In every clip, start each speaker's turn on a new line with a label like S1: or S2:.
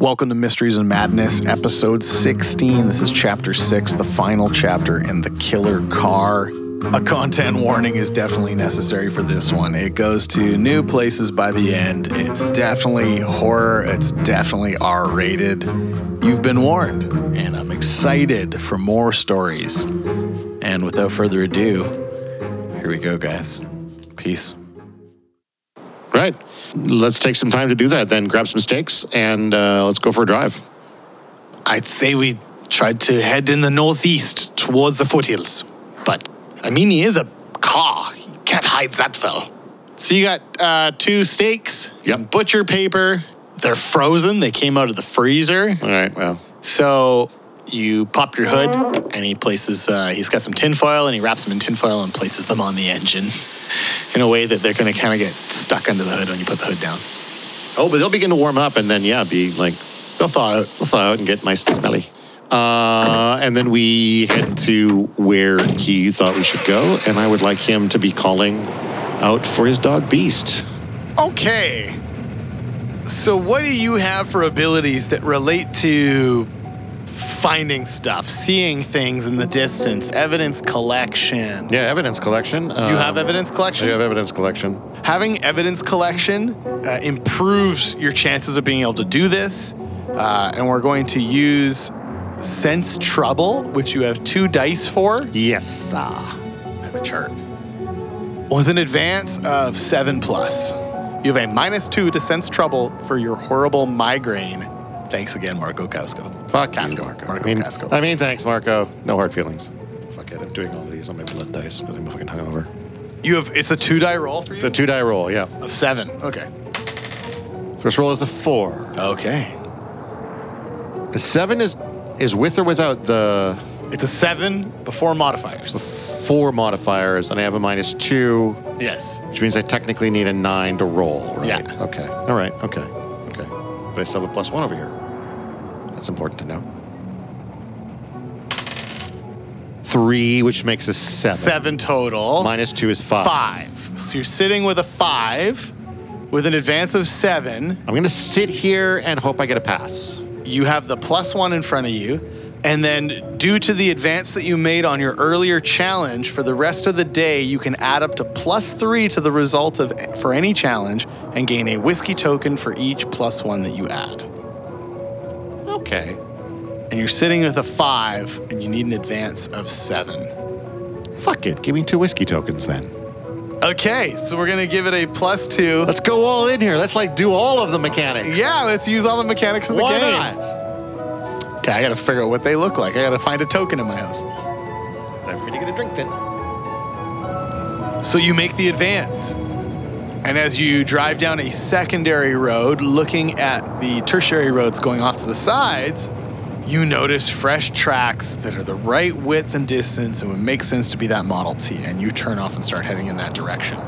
S1: Welcome to Mysteries and Madness, episode 16. This is chapter 6, the final chapter in The Killer Car. A content warning is definitely necessary for this one. It goes to new places by the end. It's definitely horror, it's definitely R rated. You've been warned, and I'm excited for more stories. And without further ado, here we go, guys. Peace.
S2: Right. Let's take some time to do that then. Grab some steaks and uh, let's go for a drive.
S1: I'd say we tried to head in the northeast towards the foothills. But, I mean, he is a car. You can't hide that well. So you got uh, two steaks,
S2: Yep.
S1: butcher paper. They're frozen. They came out of the freezer.
S2: All right. Well,
S1: So you pop your hood, and he places. Uh, he's got some tinfoil, and he wraps them in tinfoil and places them on the engine, in a way that they're going to kind of get stuck under the hood when you put the hood down.
S2: oh, but they'll begin to warm up and then, yeah, be like,
S1: They'll thaw out.
S2: we'll thaw out and get nice and smelly. Uh, and then we head to where he thought we should go. And I would like him to be calling out for his dog Beast.
S1: Okay. So, what do you have for abilities that relate to finding stuff, seeing things in the distance, evidence collection?
S2: Yeah, evidence collection.
S1: You have evidence collection?
S2: You have evidence collection.
S1: Having evidence collection uh, improves your chances of being able to do this. Uh, and we're going to use Sense Trouble, which you have two dice for.
S2: Yes.
S1: I have a chart. With an advance of seven plus. You have a minus two to sense trouble for your horrible migraine. Thanks again, Marco Casco.
S2: Fuck
S1: Casco.
S2: you, Marco.
S1: Marco
S2: I mean,
S1: Casco.
S2: I mean, thanks, Marco. No hard feelings. Fuck it. I'm doing all these on my blood dice because I'm fucking hungover.
S1: You have it's a two die roll for you?
S2: It's a two die roll, yeah.
S1: of seven. Okay.
S2: First roll is a four.
S1: Okay.
S2: A seven is is with or without the
S1: It's a seven before modifiers.
S2: four modifiers, and I have a minus two,
S1: Yes.
S2: which means I technically need a nine to roll, right?
S1: Yeah.
S2: Okay. All right. Okay. Okay. But I still have a plus one over here. That's important to know. Three, which makes a seven.
S1: Seven total.
S2: Minus two is five.
S1: five. So you're sitting with a five with an advance of seven.
S2: I'm gonna sit here and hope I get a pass.
S1: you have the plus one in front of you. And then, due to the advance that you made on your earlier challenge, for the rest of the day, you can add up to plus three to the result of for any challenge and gain a whiskey token for each plus one that you add.
S2: Okay.
S1: And you're sitting with a five, and you need an advance of seven.
S2: Fuck it. Give me two whiskey tokens then.
S1: Okay, so we're gonna give it a plus two.
S2: Let's go all in here. Let's like do all of the mechanics.
S1: Yeah, let's use all the mechanics of the
S2: Why
S1: game.
S2: not?
S1: Okay, I gotta figure out what they look like. I gotta find a token in my house.
S2: Time for me to get a drink then.
S1: So you make the advance. And as you drive down a secondary road, looking at the tertiary roads going off to the sides, you notice fresh tracks that are the right width and distance and would make sense to be that Model T. And you turn off and start heading in that direction.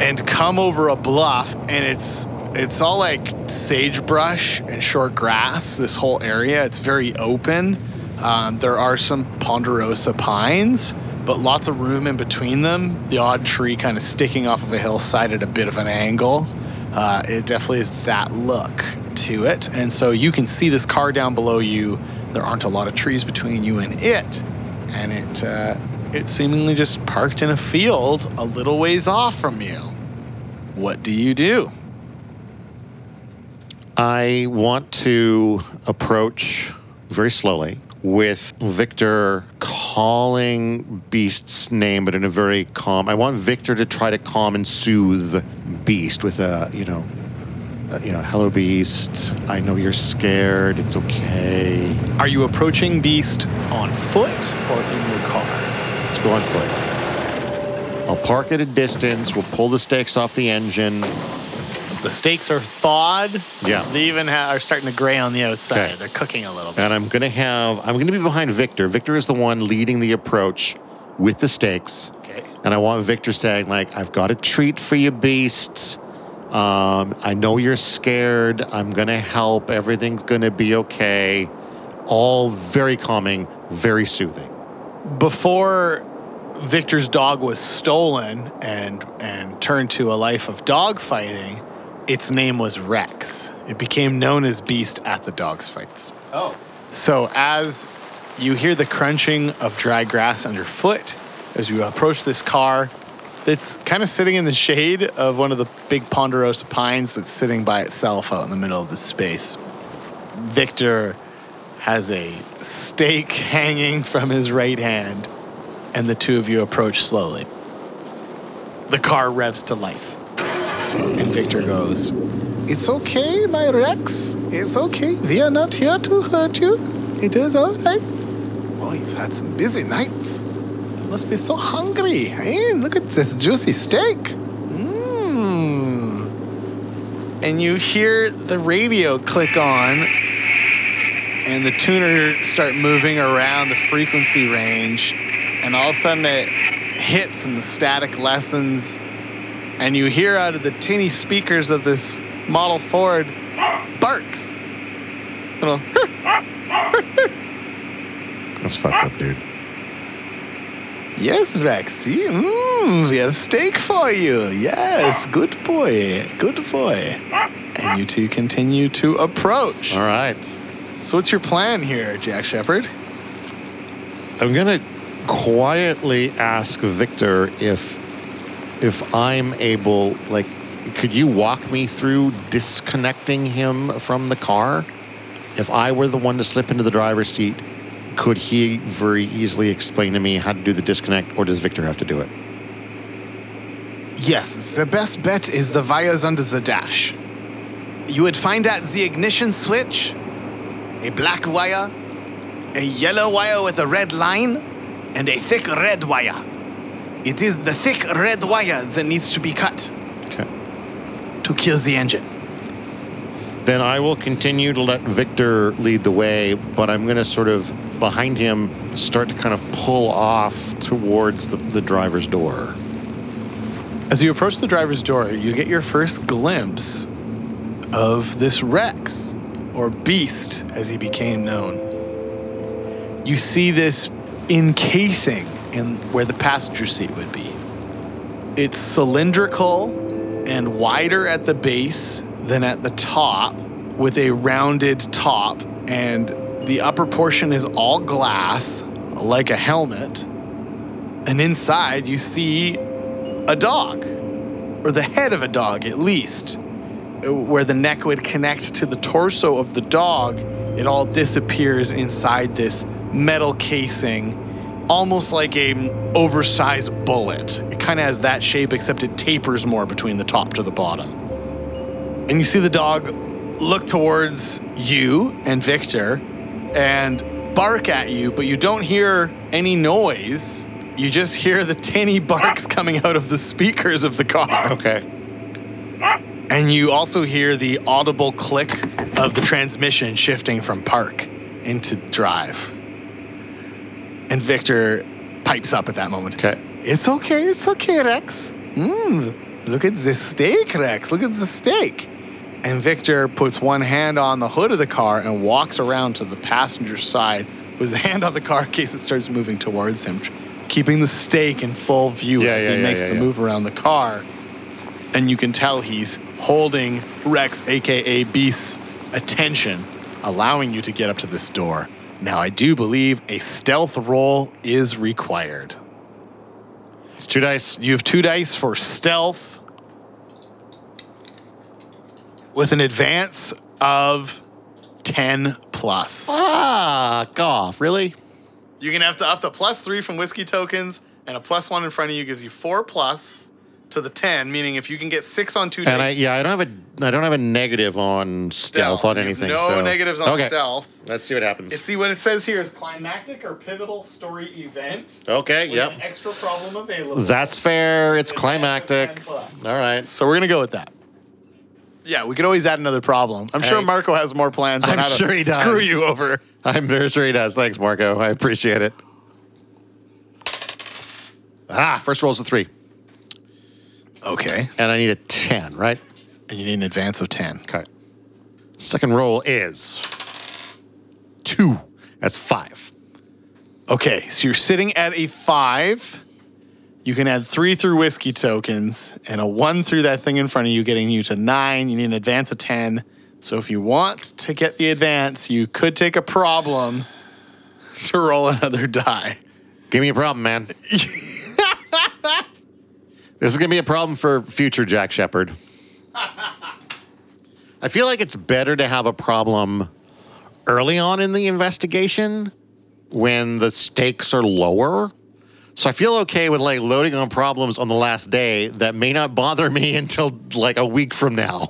S1: And come over a bluff, and it's it's all like sagebrush and short grass. This whole area, it's very open. Um, there are some ponderosa pines, but lots of room in between them. The odd tree kind of sticking off of a hillside at a bit of an angle. Uh, it definitely is that look to it. And so you can see this car down below you. There aren't a lot of trees between you and it. And it, uh, it seemingly just parked in a field a little ways off from you. What do you do?
S2: I want to approach very slowly with Victor calling Beast's name, but in a very calm. I want Victor to try to calm and soothe Beast with a, you know, uh, you know, hello Beast. I know you're scared. It's okay.
S1: Are you approaching Beast on foot or in your car?
S2: Let's go on foot. I'll park at a distance. We'll pull the steaks off the engine.
S1: The steaks are thawed.
S2: Yeah.
S1: They even ha- are starting to gray on the outside.
S2: Okay.
S1: They're cooking a little bit.
S2: And I'm gonna have I'm gonna be behind Victor. Victor is the one leading the approach with the steaks.
S1: Okay.
S2: And I want Victor saying, like, I've got a treat for you, beast. Um, I know you're scared. I'm gonna help. Everything's gonna be okay. All very calming, very soothing.
S1: Before Victor's dog was stolen and and turned to a life of dog fighting, its name was Rex. It became known as Beast at the dogs' fights.
S2: Oh.
S1: So as you hear the crunching of dry grass underfoot, as you approach this car that's kind of sitting in the shade of one of the big ponderosa pines that's sitting by itself out in the middle of the space. Victor has a steak hanging from his right hand, and the two of you approach slowly. The car revs to life, and Victor goes, It's okay, my Rex. It's okay. We are not here to hurt you. It is all right. Oh, you've had some busy nights. You must be so hungry. Hey, look at this juicy steak. Mmm. And you hear the radio click on and the tuner start moving around the frequency range and all of a sudden it hits and the static lessens and you hear out of the tinny speakers of this model ford barks. Little
S2: That's fucked up, dude.
S1: yes rexy mm, we have steak for you. Yes good boy good boy. And you two continue to approach.
S2: All right.
S1: so what's your plan here jack shepard
S2: I'm gonna quietly ask Victor if if I'm able, like, could you walk me through disconnecting him from the car? If I were the one to slip into the driver's seat, could he very easily explain to me how to do the disconnect, or does Victor have to do it?
S1: Yes, the best bet is the wires under the dash. You would find out the ignition switch, a black wire, a yellow wire with a red line, and a thick red wire. It is the thick red wire that needs to be cut
S2: Okay.
S1: to kill the engine.
S2: Then I will continue to let Victor lead the way, but I'm gonna sort of behind him start to kind of pull off towards the, the driver's door.
S1: As you approach the driver's door, you get your first glimpse of this Rex, or Beast as he became known. You see this encasing in where the passenger seat would be. It's cylindrical and wider at the base than at the top, with a rounded top, and the upper portion is all glass, like a helmet. And inside, you see a dog, or the head of a dog at least, where the neck would connect to the torso of the dog. It all disappears inside this metal casing, almost like a oversized bullet. It kind of has that shape, except it tapers more between the top to the bottom. And you see the dog look towards you and Victor and bark at you, but you don't hear any noise. You just hear the tinny barks coming out of the speakers of the car.
S2: Okay.
S1: And you also hear the audible click of the transmission shifting from park into drive. And Victor pipes up at that moment.
S2: Okay.
S1: It's okay, it's okay, Rex. Mmm, look at the steak, Rex. Look at the steak. And Victor puts one hand on the hood of the car and walks around to the passenger side with his hand on the car in case it starts moving towards him, keeping the steak in full view
S2: Yeah,
S1: as
S2: yeah,
S1: he
S2: yeah,
S1: makes the move around the car. And you can tell he's holding Rex, aka Beast's, attention, allowing you to get up to this door. Now, I do believe a stealth roll is required.
S2: It's two dice.
S1: You have two dice for stealth with an advance of 10 plus.
S2: Ah, off. Really?
S1: You can have to up to plus three from whiskey tokens, and a plus one in front of you gives you four plus to the 10, meaning if you can get six on two
S2: And I, yeah, I don't have a, I don't have a negative on stealth, on anything.
S1: No
S2: so-
S1: negatives on
S2: okay.
S1: stealth.
S2: Let's see what happens.
S1: See what it says here is climactic or pivotal story event.
S2: okay.
S1: with
S2: Yep.
S1: An extra problem available.
S2: That's fair. It's
S1: Advance of 10
S2: climactic. All right.
S1: So we're gonna go with that. Yeah, we could always add another problem. I'm sure Marco has more plans
S2: I'm
S1: how to
S2: sure he does.
S1: screw you over.
S2: I'm very sure he does. Thanks, Marco. I appreciate it. Ah, first roll's a three,
S1: Okay.
S2: and I need a ten, right?
S1: And you need an advance of 10.
S2: Okay. Second roll is two. That's five.
S1: Okay, so you're sitting at a five. You can add three through whiskey tokens and a one through that thing in front of you, getting you to nine. You need an advance of 10. So if you want to get the advance, you could take a problem to roll another die.
S2: Give me a problem, man. this is going to be a problem for future Jack Shepard. I feel like it's better to have a problem early on in the investigation when the stakes are lower. So I feel okay with like loading on problems on the last day that may not bother me until like a week from now.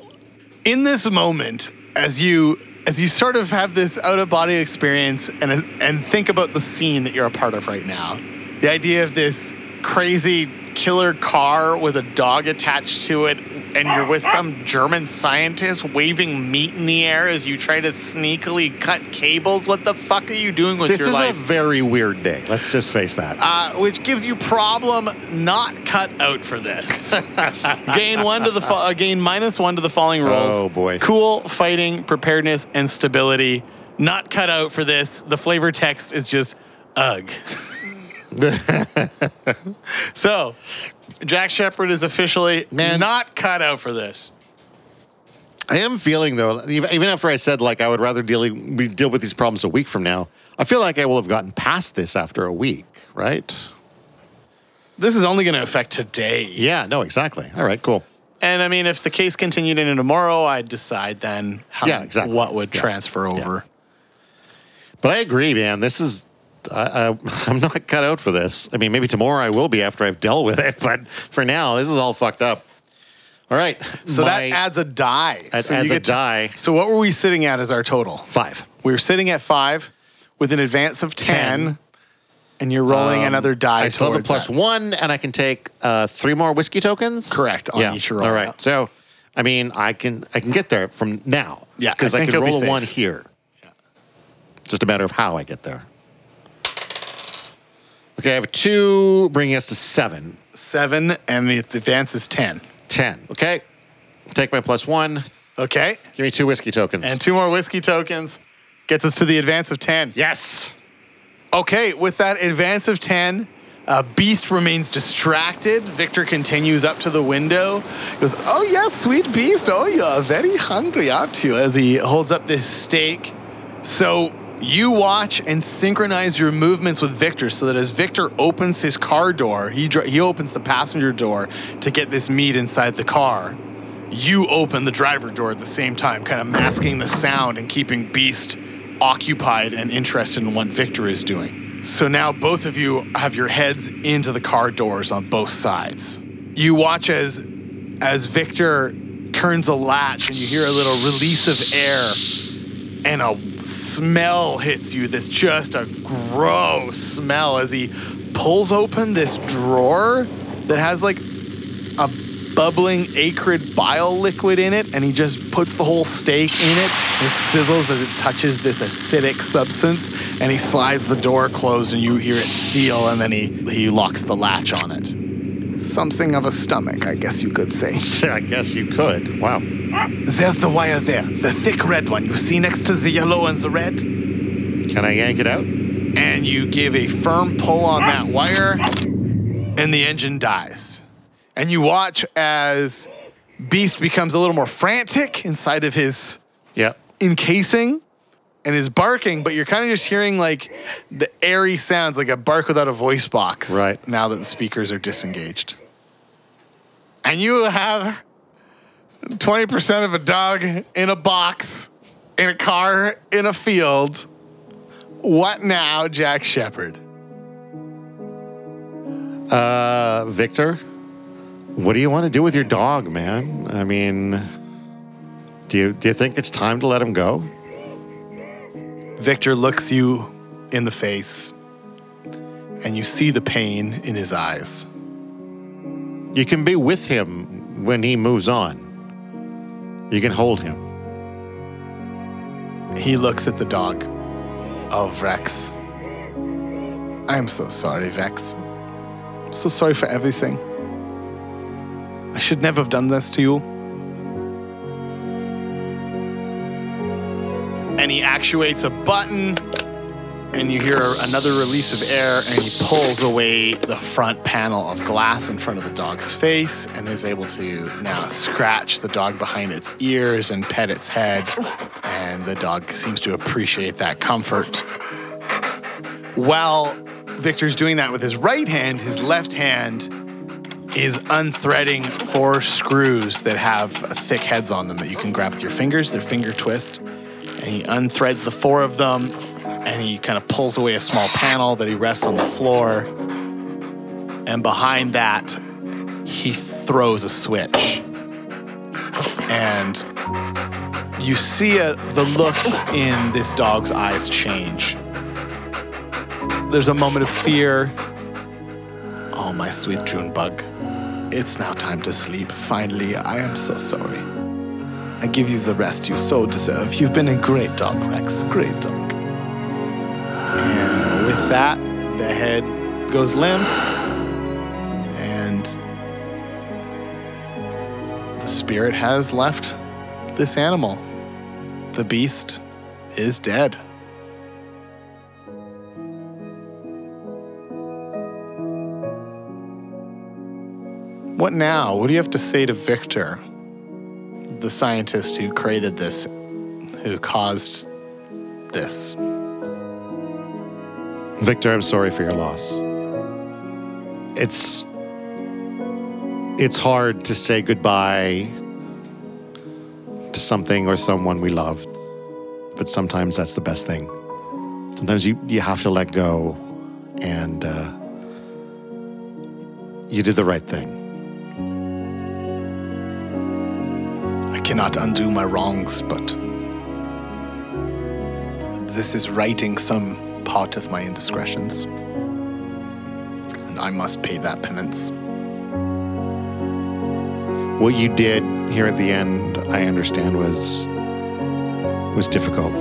S1: In this moment, as you as you sort of have this out of body experience and and think about the scene that you're a part of right now, the idea of this crazy killer car with a dog attached to it and you're with some German scientist waving meat in the air as you try to sneakily cut cables. What the fuck are you doing with
S2: This
S1: your
S2: is
S1: life?
S2: a very weird day. Let's just face that.
S1: uh, which gives you problem not cut out for this. gain one to the fa- uh, gain minus one to the following rolls.
S2: Oh, boy.
S1: Cool fighting, preparedness, and stability. Not cut out for this. The flavor text is just ugh. so, Jack Shepard is officially
S2: Man.
S1: not cut out for this.
S2: I am feeling though, even after I said like I would rather deal deal with these problems a week from now, I feel like I will have gotten past this after a week, right?
S1: This is only going to affect today.
S2: Yeah, no, exactly. All right, cool.
S1: And I mean, if the case continued into tomorrow, I'd decide then how,
S2: Yeah, exactly.
S1: what would
S2: Yeah.
S1: transfer over.
S2: But I agree, man. This is I, I, I'm not cut out for this. I mean, maybe tomorrow I will be after I've dealt with it, but for now, this is all fucked up. All right,
S1: So
S2: my-
S1: that adds a die.
S2: That
S1: so
S2: adds a
S1: get to-
S2: die.
S1: so what were we sitting at as our total?
S2: five.
S1: We were sitting at five with an advance of 10,
S2: Ten.
S1: and you're rolling another die.
S2: Um, I still have a plus one, and I can take uh, three more whiskey tokens.
S1: Correct, on
S2: yeah.
S1: each roll,
S2: All right.
S1: yeah.
S2: So, I mean, I can I can get there from now.
S1: Yeah,
S2: because I,
S1: think
S2: can
S1: you'll be
S2: roll a one here. Yeah. Just a matter of how I get there. Okay, I have a two, bringing us to seven.
S1: Seven, and the advance is 10.
S2: Ten. Okay. Take my plus one.
S1: Okay.
S2: Give me two whiskey tokens.
S1: And two more whiskey tokens gets us to the advance of 10.
S2: yes.
S1: Okay, with that advance of 10, uh, Beast remains distracted. Victor continues up to the window. He goes, Oh, yes, sweet Beast. Oh, you're very hungry, aren't you? As he holds up this steak. So you watch and synchronize your movements with Victor so that as Victor opens his car door, he, dr- he opens the passenger door to get this meat inside the car. You open the driver door at the same time, kind of masking the sound and keeping Beast occupied and interested in what Victor is doing. So now both of you have your heads into the car doors on both sides. You watch as as Victor turns a latch and you hear a little release of air and a smell hits you that's just a gross smell as he pulls open this drawer that has like a bubbling acrid bile liquid in it and he just puts the whole steak in it it sizzles as it touches this acidic substance and he slides the door closed and you hear it seal and then he he locks the latch on it something of a stomach i guess you could say
S2: I guess you could. Wow.
S1: There's the wire there the thick red one you see next to the yellow and the red
S2: Can I yank it out?
S1: and you give a firm pull on that wire, and the engine dies. And you watch as Beast becomes a little more frantic inside of his
S2: Yeah.
S1: encasing and is barking, but you're kind of just hearing like the airy sounds, like a bark without a voice box.
S2: Right.
S1: Now that the speakers are disengaged. And you have 20% of a dog in a box, in a car, in a field. What now, Jack Shepard?
S2: Uh, Victor, what do you want to do with your dog, man? I mean, do you do you think it's time to let him go?
S1: Victor looks you in the face, and you see the pain in his eyes.
S2: You can be with him when he moves on. You can hold him.
S1: He looks at the dog. Oh, Rex. I'm so sorry, Vex. So sorry for everything. I should never have done this to you. And he actuates a button, and you hear another release of air, and he pulls away the front panel of glass in front of the dog's face and is able to now scratch the dog behind its ears and pet its head. And the dog seems to appreciate that comfort. While Victor's doing that with his right hand, his left hand is unthreading four screws that have thick heads on them that you can grab with your fingers. They're finger twist. And he unthreads the four of them and he kind of pulls away a small panel that he rests on the floor. And behind that, he throws a switch. And you see a, the look in this dog's eyes change. There's a moment of fear. Oh, my sweet June bug. It's now time to sleep. Finally, I am so sorry. I give you the rest you so deserve. You've been a great dog, Rex. Great dog. And with that, the head goes limp. And the spirit has left this animal. The beast is dead. What now? What do you have to say to Victor, the scientist who created this, who caused this?
S2: Victor, I'm sorry for your loss. It's it's hard to say goodbye to something or someone we loved, but sometimes that's the best thing. Sometimes you, you have to let go, and uh, you did the right thing.
S1: I cannot undo my wrongs, but this is righting some part of my indiscretions. And I must pay that penance.
S2: What you did here at the end, I understand, was was difficult,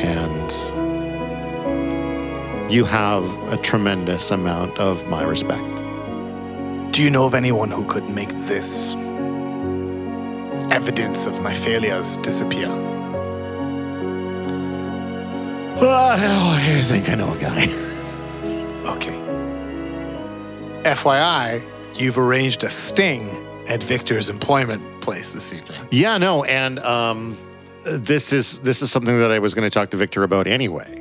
S2: and you have a tremendous amount of my respect.
S1: Do you know of anyone who could make this evidence of my failures disappear?
S2: Well, I think I know a guy.
S1: Okay. FYI, you've arranged a sting at Victor's employment place this evening.
S2: Yeah, no, and um, this is this is something that I was going to talk to Victor about anyway,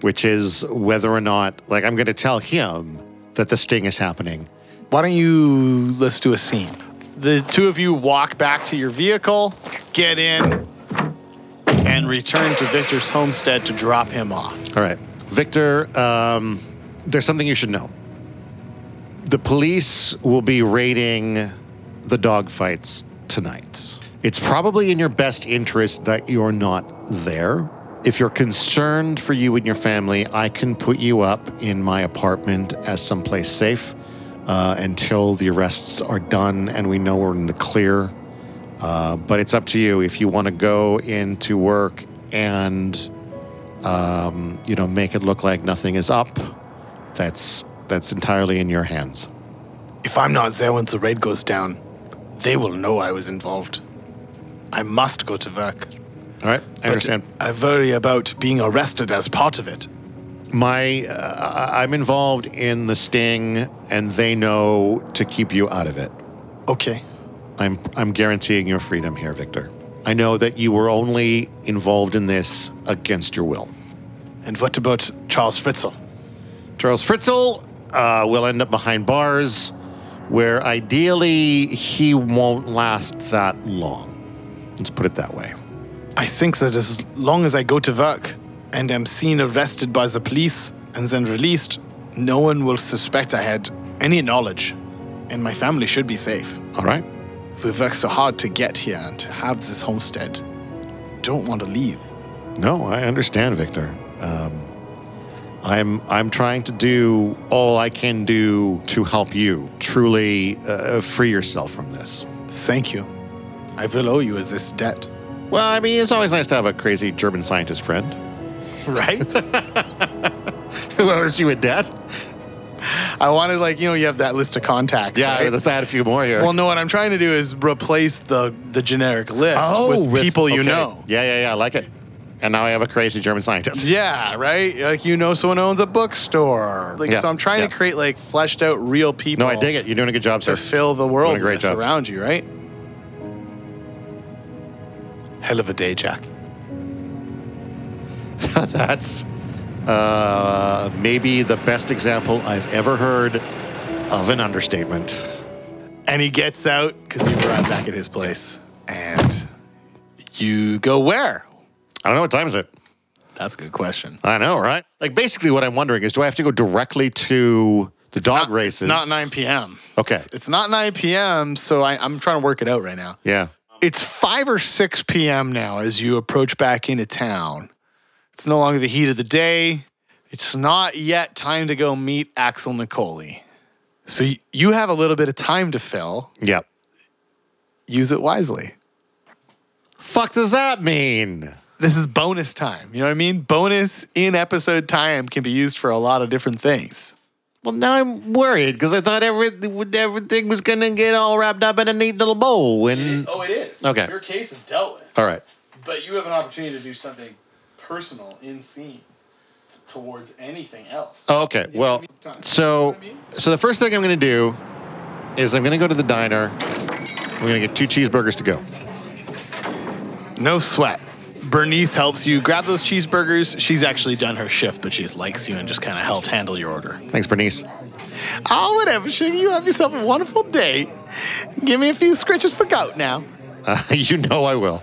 S2: which is whether or not, like, I'm going to tell him that the sting is happening.
S1: Why don't you let's do a scene? The two of you walk back to your vehicle, get in, and return to Victor's homestead to drop him off.
S2: All right, Victor. Um, there's something you should know. The police will be raiding the dogfights tonight. It's probably in your best interest that you're not there. If you're concerned for you and your family, I can put you up in my apartment as someplace safe uh, until the arrests are done and we know we're in the clear. Uh, but it's up to you if you want to go into work and um, you know make it look like nothing is up. That's that's entirely in your hands.
S1: If I'm not there once the raid goes down, they will know I was involved. I must go to work.
S2: All right, I understand.
S1: I worry about being arrested as part of it.
S2: My, uh, I'm involved in the sting, and they know to keep you out of it.
S1: Okay.
S2: I'm, I'm guaranteeing your freedom here, Victor. I know that you were only involved in this against your will.
S1: And what about Charles Fritzl?
S2: Charles Fritzl uh, will end up behind bars, where ideally he won't last that long. Let's put it that way.
S1: I think that as long as I go to work and am seen arrested by the police and then released, no one will suspect I had any knowledge, and my family should be safe.
S2: All right.
S1: We've worked so hard to get here and to have this homestead. Don't want to leave.
S2: No, I understand, Victor. Um, I'm I'm trying to do all I can do to help you truly uh, free yourself from this.
S1: Thank you. I will owe you as this debt.
S2: Well, I mean, it's always nice to have a crazy German scientist friend
S1: Right?
S2: who owes you a debt.
S1: I wanted, like, you know, you have that list of contacts.
S2: Yeah,
S1: right?
S2: let's add a few more here.
S1: Well, no, what I'm trying to do is replace the the generic list oh, with,
S2: with-
S1: people you know.
S2: Yeah, yeah, yeah. I like it. And now I have a crazy German scientist.
S1: Yeah, right. Like you know, someone owns a bookstore. Like
S2: Yeah,
S1: so, I'm trying
S2: yeah.
S1: to create like fleshed out real people.
S2: No, I dig it. You're doing a good job,
S1: To
S2: sir.
S1: fill the world
S2: Doing a great job.
S1: around you, right? Hell of a day, Jack.
S2: That's uh, maybe the best example I've ever heard of an understatement.
S1: And he gets out because you were right back at his place, and you go where?
S2: I don't know what time is it.
S1: That's a good question.
S2: I know, right? Like basically, what I'm wondering is, do I have to go directly to the dog
S1: Not-
S2: races?
S1: It's not 9 p.m.
S2: Okay.
S1: It's, it's not 9 p.m. So I, I'm trying to work it out right now.
S2: Yeah.
S1: It's 5 or 6 p.m. now as you approach back into town. It's no longer the heat of the day. It's not yet time to go meet Axel Nicoli. So y- you have a little bit of time to fill.
S2: Yep.
S1: Use it wisely.
S2: Fuck does that mean?
S1: This is bonus time. You know what I mean? Bonus in episode time can be used for a lot of different things.
S2: Well, now I'm worried because I thought everything, everything was going to get all wrapped up in a neat little bow. And
S1: oh, it is.
S2: Okay.
S1: Your case is dealt with.
S2: all right.
S1: But you have an opportunity to do something personal in scene t- towards anything else.
S2: Oh, okay.
S1: You know
S2: Well,
S1: I mean?
S2: so
S1: You know I mean?
S2: so the first thing I'm going to do is I'm going to go to the diner. I'm going to get two cheeseburgers to go.
S1: No sweat. Bernice helps you grab those cheeseburgers. She's actually done her shift, but she just likes you and just kind of helped handle your order.
S2: Thanks, Bernice.
S1: Oh, whatever, Sugar. You have yourself a wonderful day. Give me a few scritches for goat now.
S2: Uh, you know I will.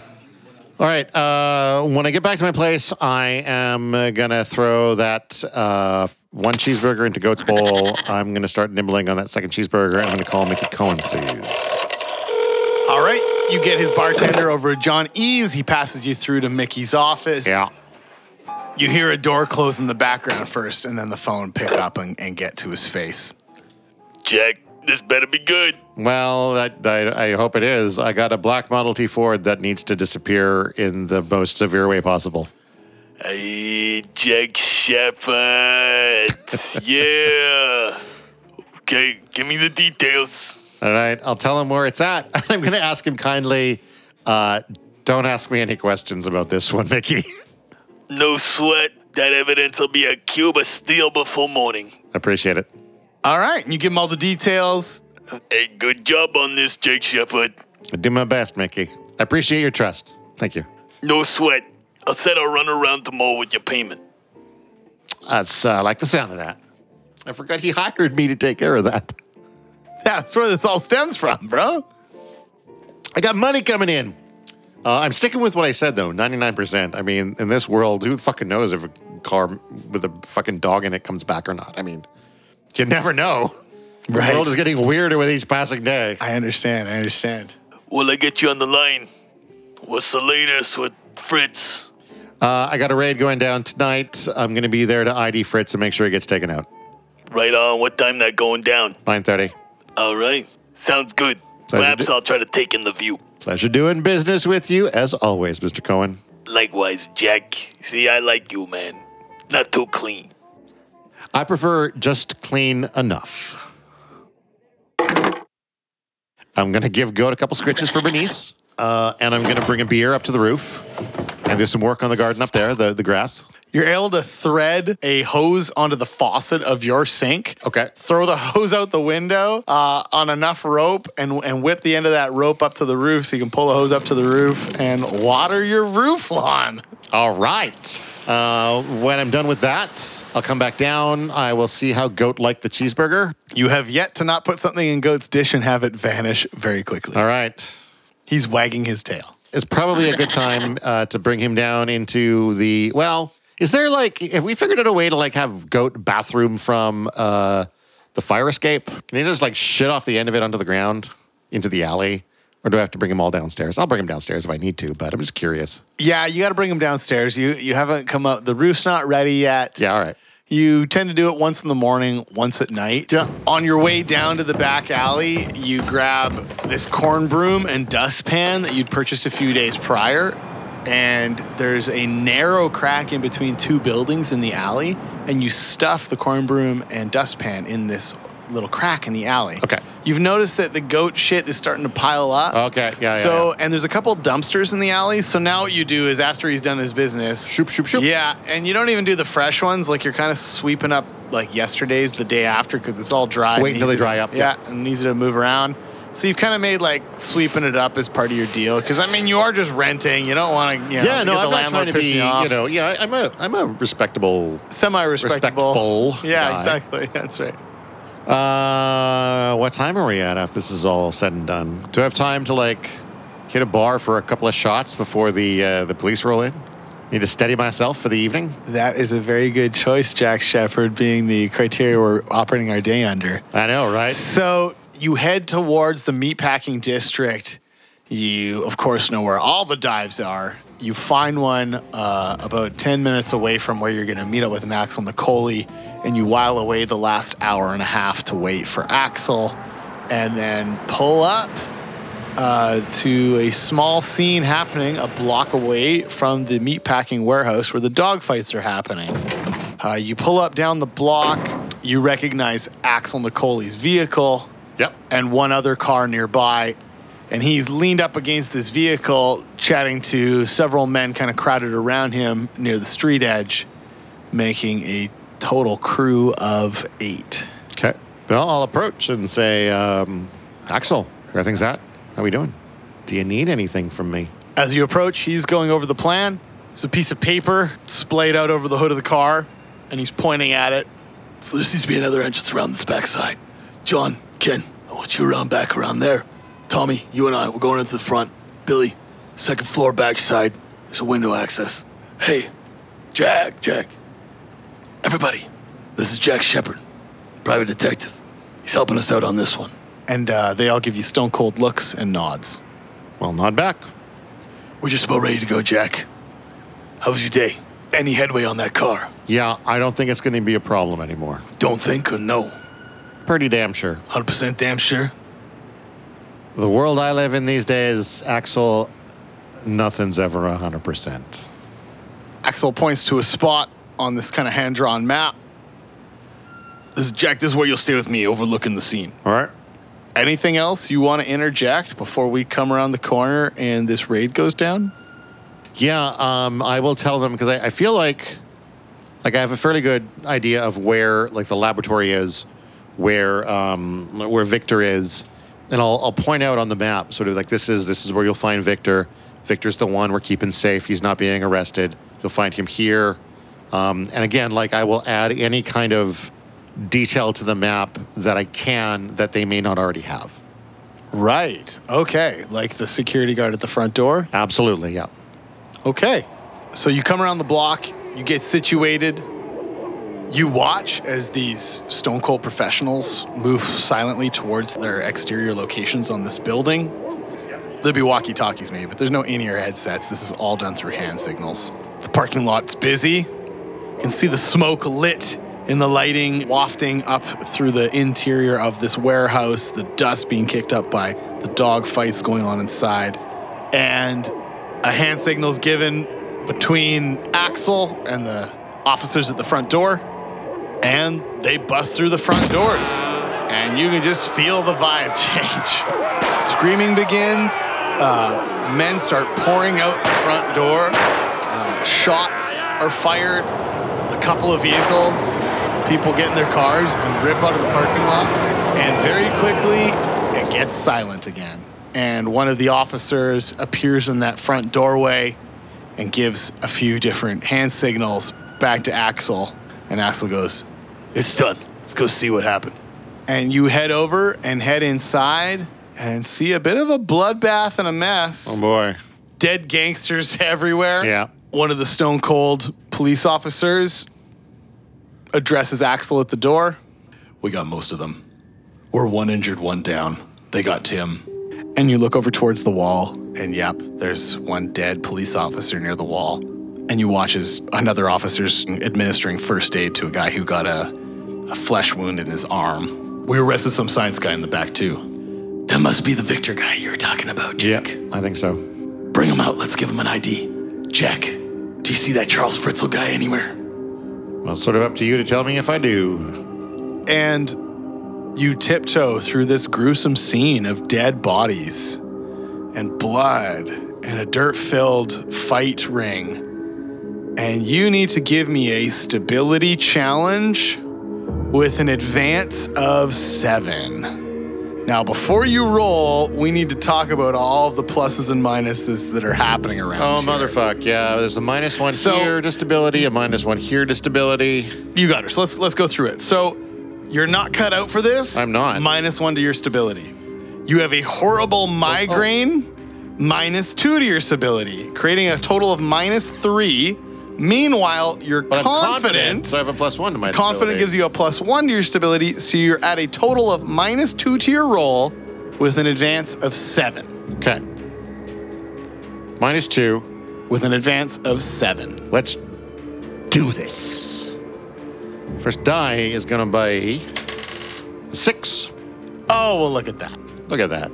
S2: All right. Uh, when I get back to my place, I am uh, gonna throw that uh, one cheeseburger into Goat's bowl. I'm gonna start nibbling on that second cheeseburger, I'm gonna call Mickey Cohen, please.
S1: All right. You get his bartender over at John E's. He passes you through to Mickey's office.
S2: Yeah.
S1: You hear a door close in the background first, and then the phone pick up and, and get to his face.
S3: Jack, this better be good.
S2: Well, that, I, I hope it is. I got a black Model T Ford that needs to disappear in the most severe way possible.
S3: Hey, Jack Shepard. yeah. Okay, give me the details.
S2: All right. I'll tell him where it's at. I'm gonna ask him kindly. Uh, don't ask me any questions about this one, Mickey.
S3: No sweat. That evidence will be a cube of steel before morning.
S2: Appreciate it.
S1: All right. And you give him all the details.
S3: Hey, good job on this, Jake Shepard.
S2: I do my best, Mickey. I appreciate your trust. Thank you.
S3: No sweat. I said I'll run around tomorrow with your payment.
S2: That's uh, I like the sound of that. I forgot he hired me to take care of that.
S1: That's where this all stems from, bro.
S2: I got money coming in. Uh, I'm sticking with what I said though. 99%. I mean, in this world, who fucking knows if a car with a fucking dog in it comes back or not? I mean, you never know. The
S1: Right.
S2: world is getting weirder with each passing day.
S1: I understand. I understand.
S3: Will I get you on the line? What's the latest with Fritz?
S2: Uh, I got a raid going down tonight. I'm going to be there to ID Fritz and make sure he gets taken out.
S3: Right on. What time that going down?
S2: 9:30.
S3: All right. Sounds good.
S2: Pleasure
S3: Perhaps
S2: to-
S3: I'll try to take in the view.
S2: Pleasure doing business with you as always, Mr. Cohen.
S3: Likewise, Jack. See, I like you, man. Not too clean.
S2: I prefer just clean enough. I'm going to give Goat a couple scritches for Bernice, uh, and I'm going to bring a beer up to the roof and do some work on the garden up there, the, the grass.
S1: You're able to thread a hose onto the faucet of your sink.
S2: Okay.
S1: Throw the hose out the window uh, on enough rope and, and whip the end of that rope up to the roof so you can pull the hose up to the roof and water your roof lawn.
S2: All right. Uh, when I'm done with that, I'll come back down. I will see how Goat liked the cheeseburger.
S1: You have yet to not put something in Goat's dish and have it vanish very quickly.
S2: All right.
S1: He's wagging his tail.
S2: It's probably a good time uh, to bring him down into the. Well, is there like have we figured out a way to like have goat bathroom from uh, the fire escape? Can he just like shit off the end of it onto the ground into the alley, or do I have to bring them all downstairs? I'll bring them downstairs if I need to, but I'm just curious.
S1: Yeah, you got to bring them downstairs. You you haven't come up. The roof's not ready yet.
S2: Yeah, all right.
S1: You tend to do it once in the morning, once at night.
S2: Yeah.
S1: On your way down to the back alley, you grab this corn broom and dustpan that you'd purchased a few days prior. And there's a narrow crack in between two buildings in the alley, and you stuff the corn broom and dustpan in this little crack in the alley.
S2: Okay.
S1: You've noticed that the goat shit is starting to pile up.
S2: Okay, yeah, yeah,
S1: So,
S2: yeah.
S1: and there's a couple dumpsters in the alley. So now what you do is after he's done his business,
S2: Shoop, shoop, shoop.
S1: yeah, and you don't even do the fresh ones. Like you're kind of sweeping up like yesterday's the day after because it's all dry.
S2: Wait until they dry up,
S1: Yeah,
S2: yeah.
S1: and easy to move around. So you've kind of made like sweeping it up as part of your deal because I mean you are just renting. You don't want to. You know,
S2: yeah, no,
S1: get the
S2: I'm not trying to be,
S1: pissing off.
S2: you know, yeah, I'm a, I'm a respectable.
S1: semi-respectable.
S2: Respectful
S1: Yeah,
S2: guy.
S1: exactly. That's right.
S2: Uh, what time are we at after this is all said and done? Do I have time to like hit a bar for a couple of shots before the uh, the police roll in? Need to steady myself for the evening.
S1: That is a very good choice, Jack Shepard, being the criteria we're operating our day under.
S2: I know, right?
S1: So you head towards the meatpacking district. You, of course, know where all the dives are. You find one uh, about 10 minutes away from where you're going to meet up with Axel Nicoli, and you while away the last hour and a half to wait for Axel, and then pull up uh, to a small scene happening a block away from the meatpacking warehouse where the dogfights are happening. Uh, you pull up down the block, you recognize Axel Nicoli's vehicle
S2: Yep.
S1: and one other car nearby. And he's leaned up against this vehicle, chatting to several men kind of crowded around him near the street edge, making a total crew of eight.
S2: Okay. Well, I'll approach and say, um, Axel, where are things at? How we doing? Do you need anything from me?
S1: As you approach, he's going over the plan. It's a piece of paper splayed out over the hood of the car, and he's pointing at it.
S3: So there seems to be another entrance around this backside. John, Ken, I want you around back around there. Tommy, you and I, we're going into the front. Billy, second floor backside. There's a window access. Hey, Jack, Jack. Everybody, this is Jack Shepard, private detective. He's helping us out on this one.
S1: And uh, they all give you stone cold looks and nods.
S2: Well, nod back.
S3: We're just about ready to go, Jack. How was your day? Any headway on that car?
S2: Yeah, I don't think it's going to be a problem anymore.
S3: Don't think or no?
S2: Pretty damn sure.
S3: 100% damn sure?
S2: The world I live in these days, Axel, nothing's ever 100%.
S1: Axel points to a spot on this kind of hand drawn map.
S3: This is Jack, this is where you'll stay with me, overlooking the scene.
S2: All right.
S1: Anything else you want to interject before we come around the corner and this raid goes down?
S2: Yeah, um, I will tell them because I, I feel like, like I have a fairly good idea of where like the laboratory is, where um, where Victor is, and I'll, I'll point out on the map sort of like this is this is where you'll find Victor. Victor's the one we're keeping safe. He's not being arrested. You'll find him here, um, and again, like I will add any kind of detail to the map that I can that they may not already have.
S1: Right. Okay. Like the security guard at the front door?
S2: Absolutely, yeah.
S1: Okay. So you come around the block, you get situated, you watch as these Stone Cold professionals move silently towards their exterior locations on this building. There'll be walkie talkies maybe, but there's no in ear headsets. This is all done through hand signals. The parking lot's busy. You can see the smoke lit in the lighting wafting up through the interior of this warehouse, the dust being kicked up by the dog fights going on inside. And a hand signal's given between Axel and the officers at the front door, and they bust through the front doors. And you can just feel the vibe change. Screaming begins. Uh, men start pouring out the front door. Uh, shots are fired. A couple of vehicles, people get in their cars and rip out of the parking lot. And very quickly, it gets silent again. And one of the officers appears in that front doorway and gives a few different hand signals back to Axel. And Axel goes,
S3: It's done. Let's go see what happened.
S1: and you head over and head inside and see a bit of a bloodbath and a mess.
S2: Oh boy.
S1: Dead gangsters everywhere.
S2: Yeah.
S1: One of the stone cold police officers addresses Axel at the door.
S3: We got most of them. We're one injured, one down. They got Tim.
S1: And you look over towards the wall, and yep, there's one dead police officer near the wall. And you watch as another officer's administering first aid to a guy who got a, a flesh wound in his arm. We arrested some science guy in the back, too.
S3: That must be the Victor guy you were talking about, Jack.
S2: I think so.
S3: Bring him out. Let's give him an ID. Jack, do you see that Charles Fritzl guy anywhere?
S2: Well, it's sort of up to you to tell me if I do.
S1: And you tiptoe through this gruesome scene of dead bodies and blood and a dirt filled fight ring. And you need to give me a stability challenge with an advance of seven. Now, before you roll, we need to talk about all of the pluses and minuses that are happening around.
S2: Oh,
S1: here.
S2: motherfuck. Yeah, there's a minus one
S1: So-
S2: here to stability, a minus one here to stability.
S1: You got her. So let's let's go through it. So you're not cut out for this.
S2: I'm not.
S1: Minus one to your stability. You have a horrible oh, oh. migraine. Minus two to your stability, creating a total of minus three. Meanwhile, you're
S2: But I'm
S1: confident.
S2: so I have a plus one to my
S1: confident
S2: stability.
S1: gives you a plus one to your stability, so you're at a total of minus two to your roll, with an advance of seven.
S2: Okay. Minus two.
S1: With an advance of seven.
S2: Let's do this. First die is going to be six.
S1: Oh well, look at that.
S2: Look at that.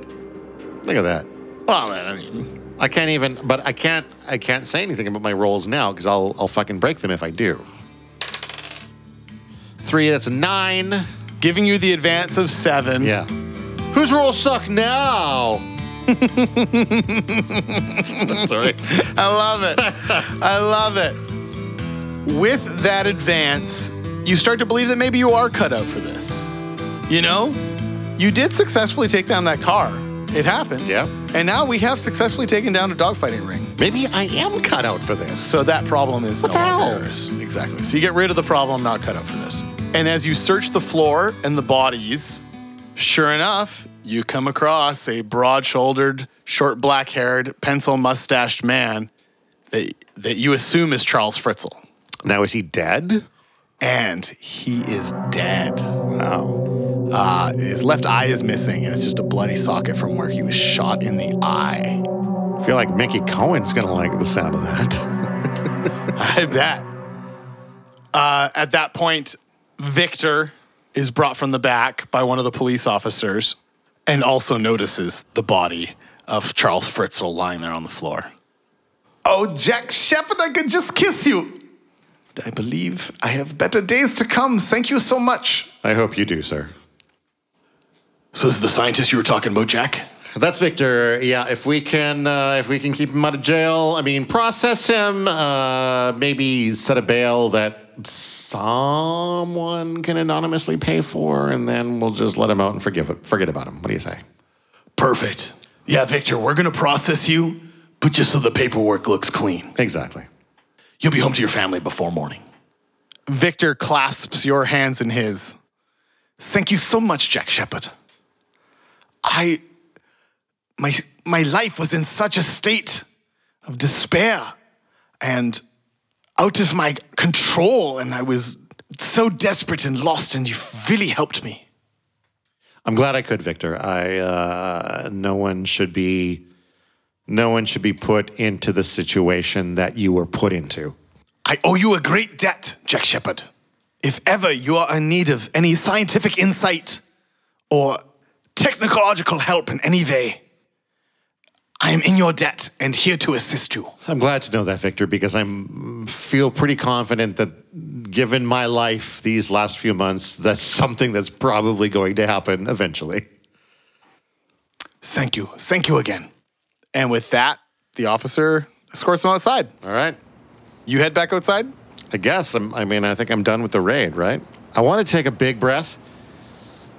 S2: Look at that.
S1: Well, I mean,
S2: I can't even, but I can't, I can't say anything about my rolls now because I'll, I'll fucking break them if I do. Three, that's nine.
S1: giving you the advance of seven.
S2: Yeah. Whose rolls suck now? Sorry.
S1: I love it. I love it. With that advance, you start to believe that maybe you are cut out for this. You know, you did successfully take down that car. It happened.
S2: Yeah.
S1: And now we have successfully taken down a dogfighting ring.
S2: Maybe I am cut out for this.
S1: So that problem is
S2: What
S1: no
S2: the
S1: longer
S2: hell?
S1: yours. Exactly. So you get rid of the problem, not cut out for this. And as you search the floor and the bodies, sure enough, you come across a broad shouldered, short black haired, pencil mustached man that, that you assume is Charles Fritzl.
S2: now is he dead?
S1: And he is dead.
S2: Wow.
S1: Uh, his left eye is missing, and it's just a bloody socket from where he was shot in the eye.
S2: I feel like Mickey Cohen's gonna like the sound of that.
S1: I bet. Uh, at that point, Victor is brought from the back by one of the police officers and also notices the body of Charles Fritzl lying there on the floor. Oh, Jack Shepard, I could just kiss you. I believe I have better days to come. Thank you so much.
S2: I hope you do, sir.
S3: So this is the scientist you were talking about, Jack?
S2: That's Victor. Yeah, if we can, uh, if we can keep him out of jail, I mean, process him. Uh, maybe set a bail that someone can anonymously pay for, and then we'll just let him out and forgive it. Forget about him. What do you say?
S3: Perfect. Yeah, Victor, we're gonna process you, but just so the paperwork looks clean.
S2: Exactly.
S3: You'll be home to your family before morning.
S1: Victor clasps your hands in his. Thank you so much, Jack Shepard. I my my life was in such a state of despair and out of my control and I was so desperate and lost and you really helped me.
S2: I'm glad I could, Victor. I uh, no one should be, no one should be put into the situation that you were put into.
S1: I owe you a great debt, Jack Shepard. If ever you are in need of any scientific insight or technological help in any way, I am in your debt and here to assist you.
S2: I'm glad to know that, Victor, because I'm feel pretty confident that given my life these last few months, that's something that's probably going to happen eventually.
S1: Thank you. Thank you again. And with that, the officer escorts him outside.
S2: All right.
S1: You head back outside?
S2: I guess I'm, I mean, I think I'm done with the raid, right? I want to take a big breath,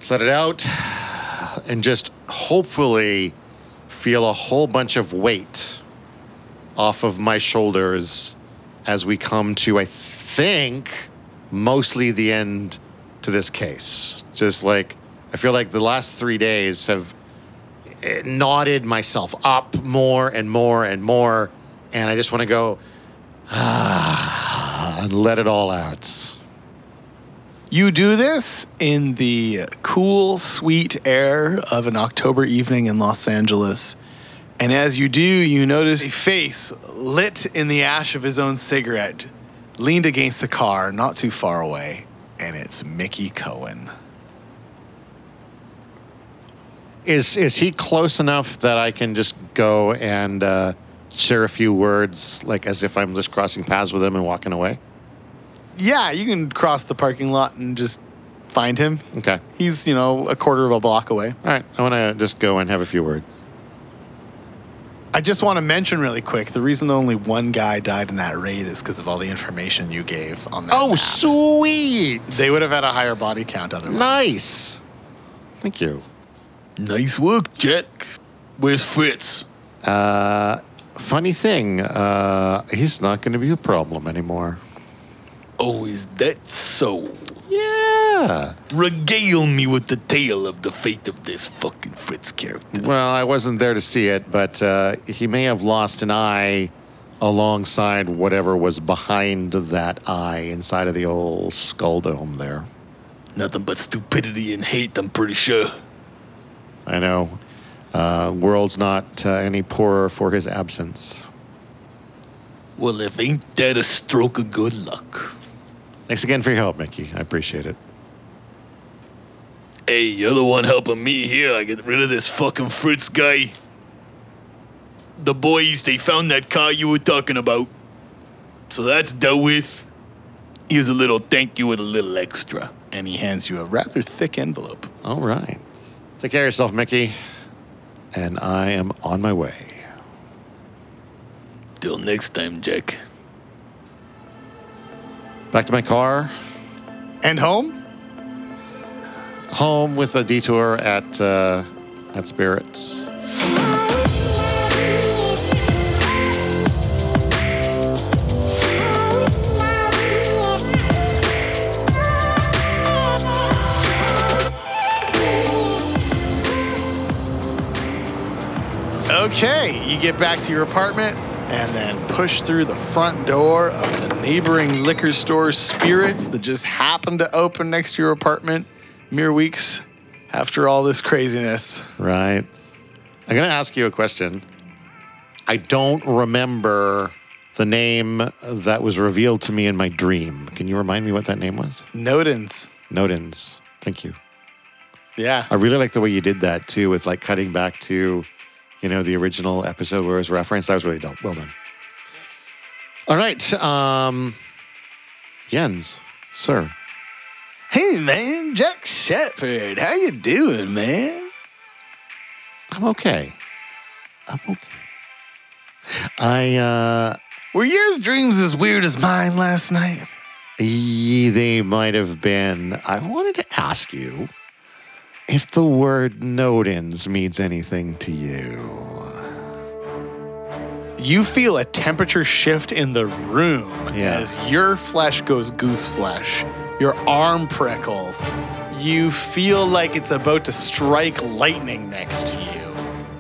S2: let it out, and just hopefully feel a whole bunch of weight off of my shoulders as we come to, I think, mostly the end to this case. Just like, I feel like the last three days have eh, knotted myself up more and more and more. And I just want to go, and let it all out.
S1: You do this in the cool, sweet air of an October evening in Los Angeles. And as you do, you notice a face lit in the ash of his own cigarette, leaned against a car not too far away. And it's Mickey Cohen.
S2: Is is he close enough that I can just go and uh, share a few words, like as if I'm just crossing paths with him and walking away?
S1: Yeah, you can cross the parking lot and just find him.
S2: Okay.
S1: He's, you know, a quarter of a block away.
S2: All right. I want to just go and have a few words.
S1: I just want to mention really quick the reason that only one guy died in that raid is because of all the information you gave on that.
S2: Oh,
S1: map.
S2: sweet.
S1: They would have had a higher body count otherwise.
S2: nice. Thank you.
S3: Nice work, Jack. Where's Fritz?
S2: Uh, funny thing, uh, he's not going to be a problem anymore.
S3: Oh, is that so?
S2: Yeah.
S3: Regale me with the tale of the fate of this fucking Fritz character.
S2: Well, I wasn't there to see it, but uh, he may have lost an eye alongside whatever was behind that eye inside of the old skull dome there.
S3: Nothing but stupidity and hate, I'm pretty sure.
S2: I know. Uh, world's not uh, any poorer for his absence.
S3: Well, if ain't that a stroke of good luck?
S2: Thanks again for your help, Mickey. I appreciate it.
S3: Hey, you're the one helping me here. I get rid of this fucking Fritz guy. The boys, they found that car you were talking about. So that's dealt with. Here's a little thank you with a little extra.
S1: And he hands you a rather thick envelope.
S2: All right. Take care of yourself, Mickey. And I am on my way.
S3: Till next time, Jack.
S2: Back to my car,
S1: And home?
S2: home with a detour at uh, at Spirits.
S1: Okay, you get back to your apartment and then push through the front door of the neighboring liquor store Spirits that just happened to open next to your apartment mere weeks after all this craziness.
S2: Right. I'm going to ask you a question. I don't remember the name that was revealed to me in my dream. Can you remind me what that name was?
S1: Nodens.
S2: Nodens. Thank you.
S1: Yeah.
S2: I really like the way you did that too, with like cutting back to, you know, the original episode where it was referenced. That was really dope. Well done. All right. Um, Jens, sir.
S1: Hey man, Jack Shepard, how you doing, man?
S2: I'm okay. I'm okay. I, uh,
S1: Were yours dreams as weird as mine last night?
S2: They might have been. I wanted to ask you if the word Nodens means anything to you.
S1: You feel a temperature shift in the room
S2: Yeah.
S1: as your flesh goes goose flesh. Your arm prickles. You feel like it's about to strike lightning next to you.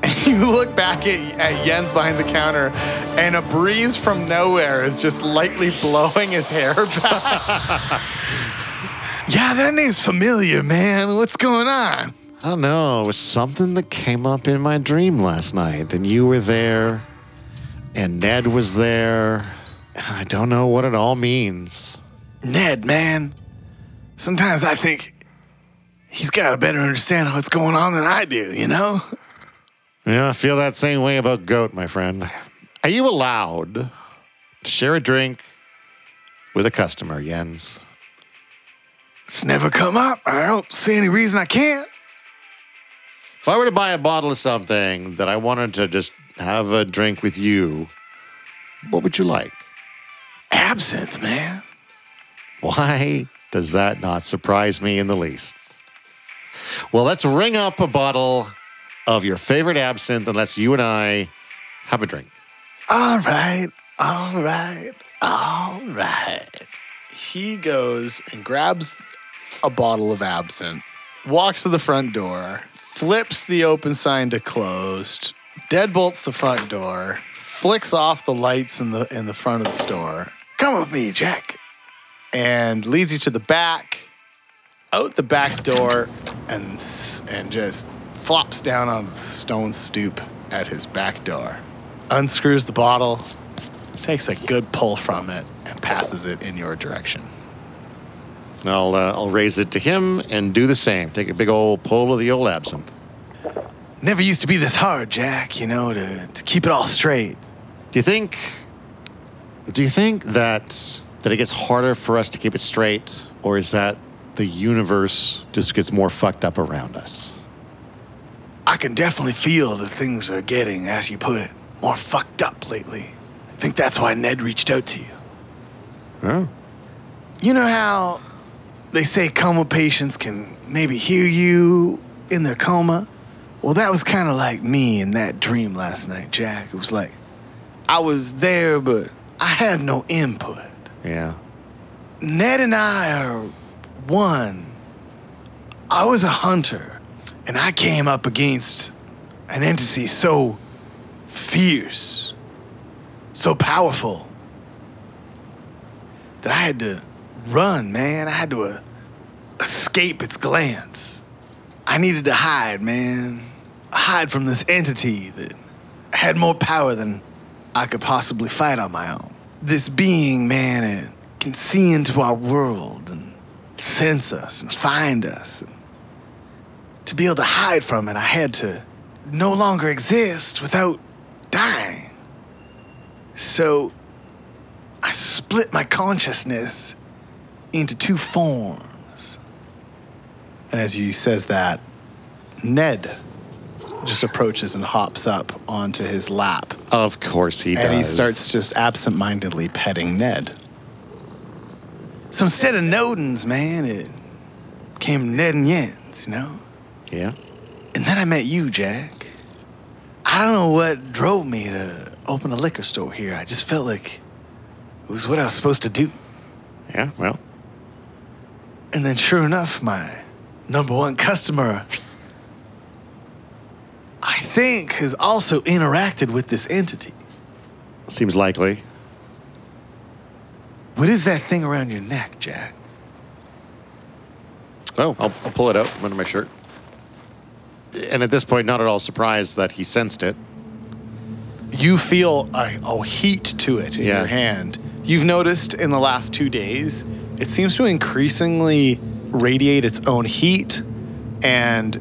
S1: And you look back at, at Jens behind the counter, and a breeze from nowhere is just lightly blowing his hair back. yeah, that name's familiar, man. What's going on?
S2: I don't know. It was something that came up in my dream last night, and you were there, and Ned was there. I don't know what it all means.
S1: Ned, man. Sometimes I think he's got a better understanding of what's going on than I do, you know?
S2: Yeah, I feel that same way about Goat, my friend. Are you allowed to share a drink with a customer, Jens?
S1: It's never come up. I don't see any reason I can't.
S2: If I were to buy a bottle of something that I wanted to just have a drink with you, what would you like?
S1: Absinthe, man.
S2: Why does that not surprise me in the least? Well, let's ring up a bottle of your favorite absinthe and let's you and I have a drink.
S1: All right, all right, all right. He goes and grabs a bottle of absinthe, walks to the front door, flips the open sign to closed, deadbolts the front door, flicks off the lights in the in the front of the store. Come with me, Jack. And leads you to the back, out the back door, and and just flops down on the stone stoop at his back door. Unscrews the bottle, takes a good pull from it, and passes it in your direction.
S2: And I'll, uh, I'll raise it to him and do the same. Take a big old pull of the old absinthe.
S1: Never used to be this hard, Jack, you know, to, to keep it all straight.
S2: Do you think? Do you think that that it gets harder for us to keep it straight, or is that the universe just gets more fucked up around us.
S1: I can definitely feel that things are getting, as you put it, more fucked up lately. I think that's why Ned reached out to you.
S2: Oh.
S1: You know how they say coma patients can maybe hear you in their coma? Well, that was kind of like me in that dream last night, Jack. It was like I was there, but I had no input.
S2: Yeah.
S1: Ned and I are one. I was a hunter, and I came up against an entity so fierce, so powerful, that I had to run, man. I had to uh, escape its glance. I needed to hide, man. Hide from this entity that had more power than I could possibly fight on my own. This being, man, it can see into our world and sense us and find us. And to be able to hide from it, I had to no longer exist without dying. So I split my consciousness into two forms.
S4: And as he says that, Ned just approaches and hops up onto his lap.
S2: Of course he does.
S4: And he starts just absent-mindedly petting Ned.
S1: So instead of Nodens, man, it came Ned and Jens, you know?
S2: Yeah.
S1: And then I met you, Jack. I don't know what drove me to open a liquor store here. I just felt like it was what I was supposed to do.
S2: Yeah. Well.
S1: And then, sure enough, my number one customer, I think, has also interacted with this entity.
S2: Seems likely.
S1: What is that thing around your neck, Jack?
S2: Oh, I'll, I'll pull it out from under my shirt. And at this point, not at all surprised that he sensed it.
S4: You feel a, a heat to it in
S2: Yeah.
S4: your hand. You've noticed in the last two days, it seems to increasingly radiate its own heat, and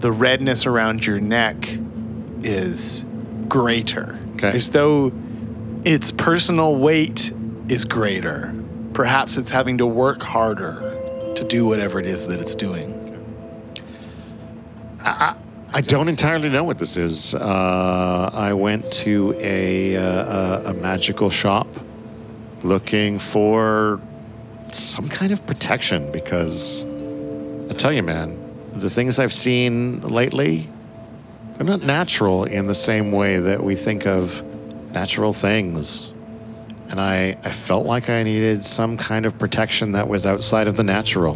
S4: the redness around your neck is greater.
S2: Okay.
S4: As though its personal weight is greater. Perhaps it's having to work harder to do whatever it is that it's doing.
S2: I don't entirely know what this is. Uh, I went to a, uh, a, a magical shop looking for some kind of protection because I tell you, man, the things I've seen lately, they're not natural in the same way that we think of natural things. And I, I felt like I needed some kind of protection that was outside of the natural.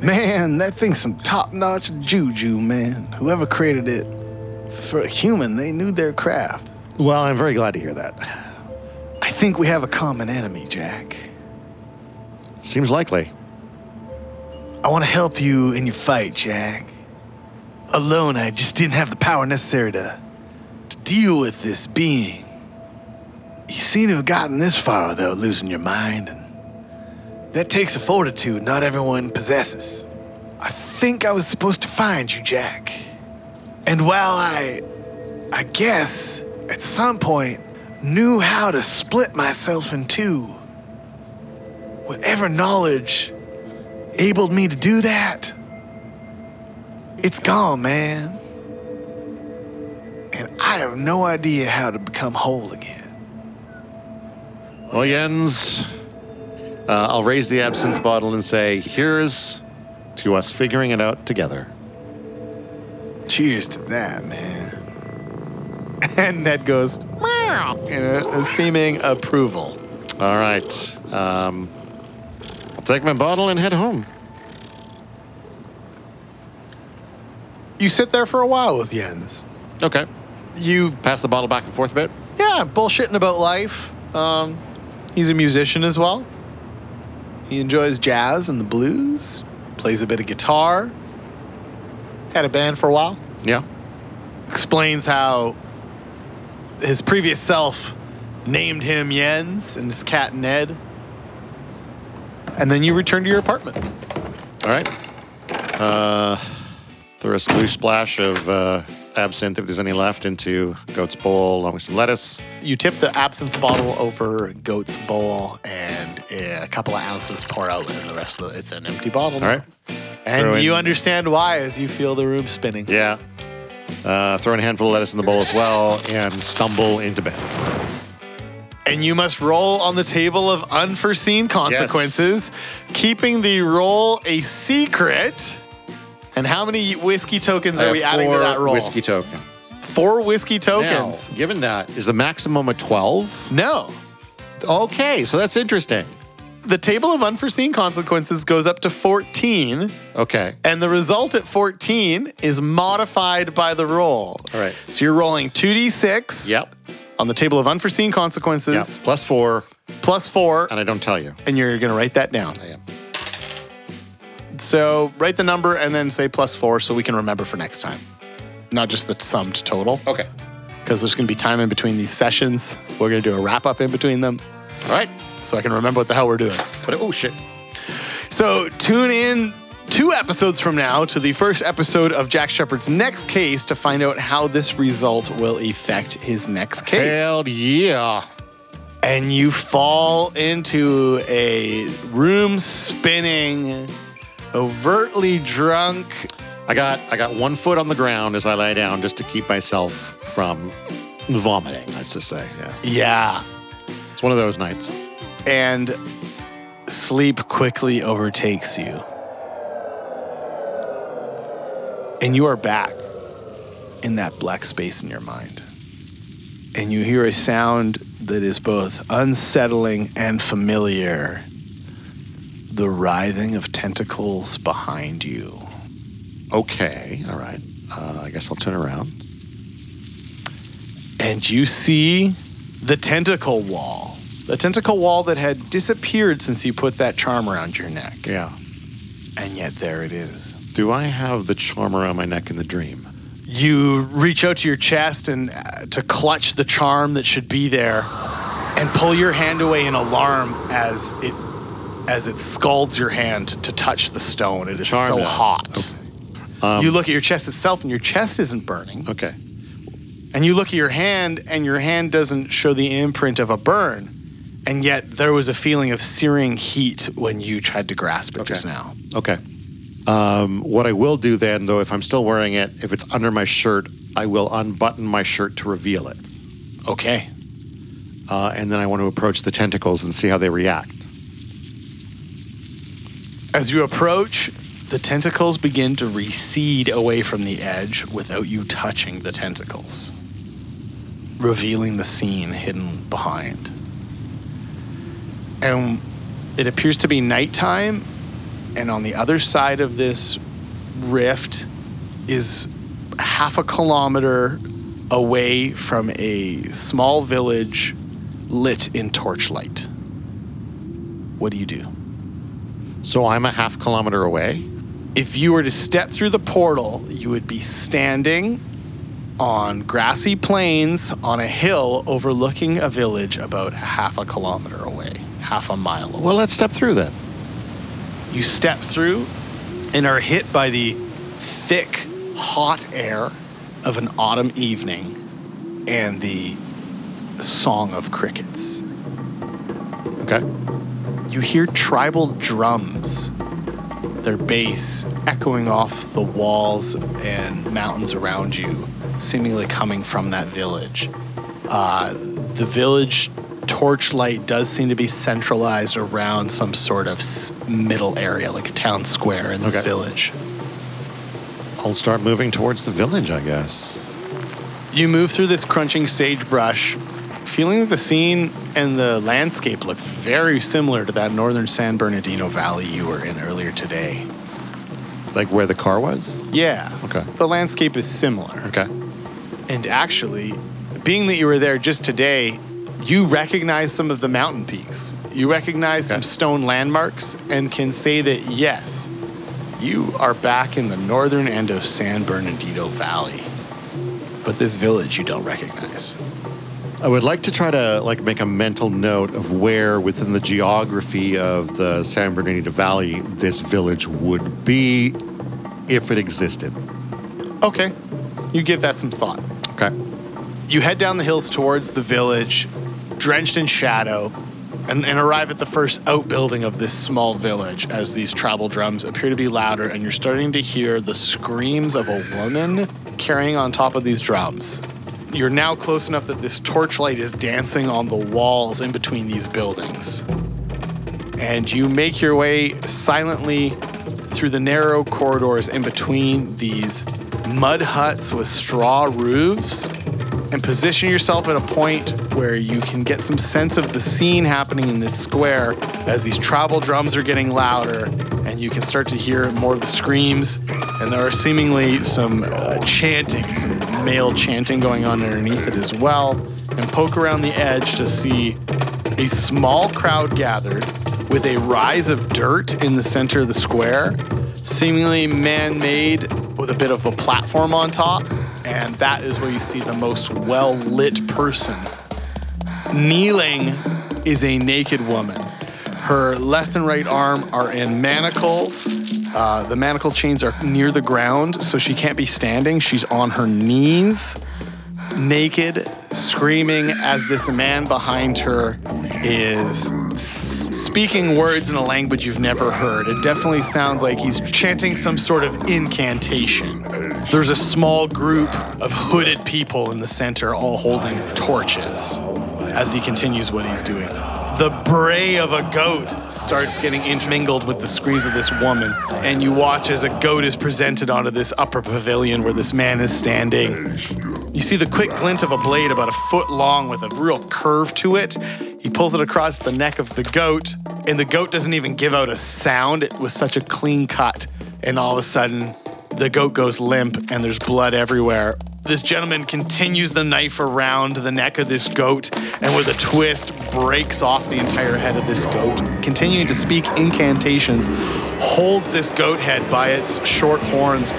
S1: Man, that thing's some top notch juju, man. Whoever created it, for a human, they knew their craft.
S2: Well, I'm very glad to hear that.
S1: I think we have a common enemy, Jack.
S2: Seems likely.
S1: I want to help you in your fight, Jack. Alone, I just didn't have the power necessary to, to deal with this being. You seem to have gotten this far without losing your mind, and that takes a fortitude not everyone possesses. I think I was supposed to find you, Jack. And while I, I guess, at some point, knew how to split myself in two, whatever knowledge enabled me to do that, it's gone, man. And I have no idea how to become whole again.
S2: Well, Jens, uh, I'll raise the absinthe bottle and say, here's to us figuring it out together.
S1: Cheers to that, man.
S4: And Ned goes, meow, in a, a seeming approval.
S2: All right. Um, take my bottle and head home.
S4: You sit there for a while with Jens.
S2: Okay.
S4: You,
S2: Pass the bottle back and forth a bit.
S4: yeah, bullshitting about life. Um, he's a musician as well. He enjoys jazz and the blues, plays a bit of guitar. Had a band for a while.
S2: Yeah.
S4: Explains how his previous self named him Jens and his cat Ned. And then you return to your apartment.
S2: All right. Uh, throw a sploosh splash of uh, absinthe, if there's any left, into goat's bowl along with some lettuce.
S4: You tip the absinthe bottle over Goat's bowl, and
S1: a couple of ounces pour out, and the rest of the, it's an empty bottle.
S2: All right.
S1: And
S2: Throw in-
S1: you understand why as you feel the room spinning.
S2: Yeah. Uh, throw in a handful of lettuce in the bowl as well and stumble into bed.
S1: And you must roll on the table of unforeseen consequences, keeping the roll a secret. And how many whiskey tokens
S2: I
S1: are we adding to that roll?
S2: Whiskey tokens.
S1: Four whiskey tokens.
S2: Now, given that, is the maximum a 12?
S1: No.
S2: Okay, so that's interesting.
S1: The table of unforeseen consequences goes up to 14,
S2: Okay.
S1: and the result at 14 is modified by the roll.
S2: All right.
S1: So you're rolling 2d6
S2: Yep.
S1: On the table of unforeseen
S2: Yep.
S1: consequences,
S2: Plus four,
S1: plus four,
S2: and I don't tell you.
S1: and you're going to write that down.
S2: I am.
S1: So write the number and then say plus four so we can remember for next time. Not just the summed total,
S2: Okay.
S1: because there's going to be time in between these sessions. We're going to do a wrap up in between them
S2: All right.
S1: so I can remember what the hell we're doing.
S2: But oh shit.
S1: So tune in two episodes from now to the first episode of Jack Shepard's next case to find out how this result will affect his next case.
S2: Hell yeah.
S1: And you fall into a room spinning, overtly drunk.
S2: I got I got one foot on the ground as I lay down just to keep myself from vomiting. Let's just say, yeah.
S1: Yeah.
S2: It's one of those nights.
S1: And sleep quickly overtakes you. And you are back in that black space in your mind. And you hear a sound that is both unsettling and familiar the writhing of tentacles behind you.
S2: Okay. All right. Uh, I guess I'll turn around.
S1: And you see the tentacle wall. The tentacle wall that had disappeared since you put that charm around your neck.
S2: Yeah.
S1: And yet there it is.
S2: Do I have the charm around my neck in the dream?
S1: You reach out to your chest and uh, to clutch the charm that should be there and pull your hand away in alarm as it as it scalds your hand to touch the stone. It is
S2: Charm
S1: so
S2: does.
S1: hot.
S2: Um,
S1: you look at your chest itself and your chest isn't burning.
S2: Okay.
S1: And you look at your hand and your hand doesn't show the imprint of a burn. And yet there was a feeling of searing heat when you tried to grasp it just now.
S2: Okay. Um, what I will do then, though, if I'm still wearing it, if it's under my shirt, I will unbutton my shirt to reveal it.
S1: Okay.
S2: Uh, and then I want to approach the tentacles and see how they react.
S1: As you approach, the tentacles begin to recede away from the edge without you touching the tentacles, revealing the scene hidden behind. And it appears to be nighttime, and on the other side of this rift is half a kilometer away from a small village lit in torchlight. What do you do?
S2: So I'm a half kilometer away.
S1: if you were to step through the portal, you would be standing on grassy plains on a hill overlooking a village about half a kilometer away, half a mile away.
S2: Well, let's step through then.
S1: You step through and are hit by the thick, hot air of an autumn evening and the song of crickets.
S2: Okay.
S1: You hear tribal drums, their bass echoing off the walls and mountains around you, seemingly coming from that village. Uh, the village torchlight does seem to be centralized around some sort of s- middle area, like a town square in this
S2: Okay.
S1: village.
S2: I'll start moving towards the village, I guess.
S1: You move through this crunching sagebrush, feeling that the scene and the landscape look very similar to that northern San Bernardino Valley you were in earlier today.
S2: Like where the car was?
S1: Yeah.
S2: Okay.
S1: The landscape is similar.
S2: Okay.
S1: And actually, being that you were there just today, you recognize some of the mountain peaks. You recognize some stone landmarks and can say that, yes, you are back in the northern end of San Bernardino Valley. But this village you don't recognize.
S2: I would like to try to like make a mental note of where within the geography of the San Bernardino Valley this village would be if it existed.
S1: Okay. You give that some thought.
S2: Okay.
S1: You head down the hills towards the village, drenched in shadow. and, and arrive at the first outbuilding of this small village as these travel drums appear to be louder, and you're starting to hear the screams of a woman carrying on top of these drums. You're now close enough that this torchlight is dancing on the walls in between these buildings. And you make your way silently through the narrow corridors in between these mud huts with straw roofs and position yourself at a point where you can get some sense of the scene happening in this square as these travel drums are getting louder and you can start to hear more of the screams. And there are seemingly some uh, chanting some male chanting going on underneath it as well and poke around the edge to see a small crowd gathered with a rise of dirt in the center of the square seemingly man-made with a bit of a platform on top and that is where you see the most well lit person. Kneeling is a naked woman. Her left and right arm are in manacles. Uh, the manacle chains are near the ground, so she can't be standing. She's on her knees, naked, screaming as this man behind her is speaking words in a language you've never heard. It definitely sounds like he's chanting some sort of incantation. There's a small group of hooded people in the center, all holding torches as he continues what he's doing. The bray of a goat starts getting intermingled with the screams of this woman, and you watch as a goat is presented onto this upper pavilion where this man is standing. You see the quick glint of a blade about a foot long with a real curve to it. He pulls it across the neck of the goat, and the goat doesn't even give out a sound. It was such a clean cut, and all of a sudden, the goat goes limp and there's blood everywhere. This gentleman continues the knife around the neck of this goat and with a twist breaks off the entire head of this goat. Continuing to speak incantations, holds this goat head by its short horns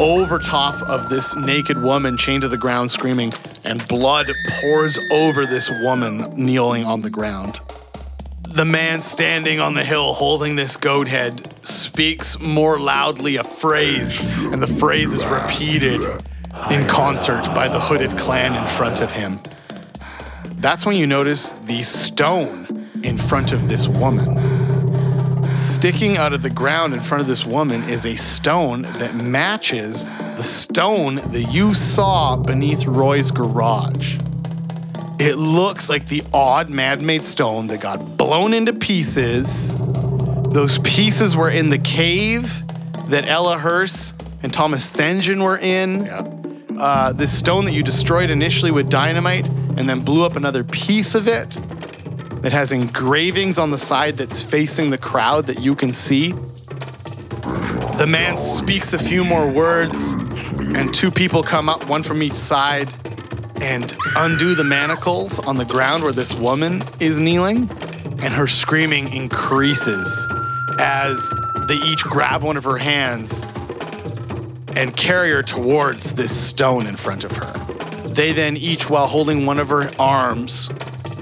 S1: over top of this naked woman chained to the ground screaming, and blood pours over this woman kneeling on the ground. The man standing on the hill holding this goat head speaks more loudly a phrase, and the phrase is repeated in concert by the hooded clan in front of him. That's when you notice the stone in front of this woman. Sticking out of the ground in front of this woman is a stone that matches the stone that you saw beneath Roy's garage. It looks like the odd man made stone that got blown into pieces. Those pieces were in the cave that Ella Hurst and Thomas Thengen were in. Uh, this stone that you destroyed initially with dynamite and then blew up another piece of it that has engravings on the side that's facing the crowd that you can see. The man speaks a few more words, and two people come up, one from each side, and undo the manacles on the ground where this woman is kneeling, and her screaming increases as they each grab one of her hands and carry her towards this stone in front of her. They then each, while holding one of her arms,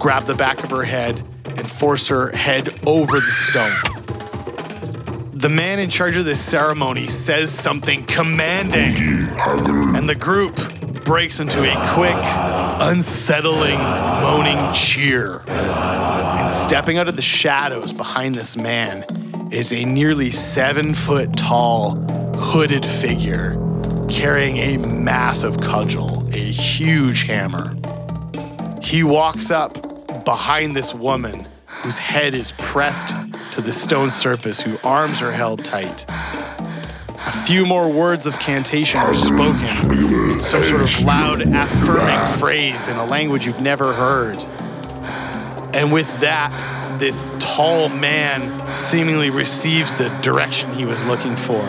S1: grab the back of her head and force her head over the stone. The man in charge of this ceremony says something commanding, and the group breaks into a quick, unsettling, moaning cheer. And stepping out of the shadows behind this man is a nearly seven foot tall, hooded figure carrying a massive cudgel, a huge hammer. He walks up behind this woman whose head is pressed to the stone surface, whose arms are held tight. A few more words of cantation are spoken in some sort of loud, affirming phrase in a language you've never heard. And with that, this tall man seemingly receives the direction he was looking for,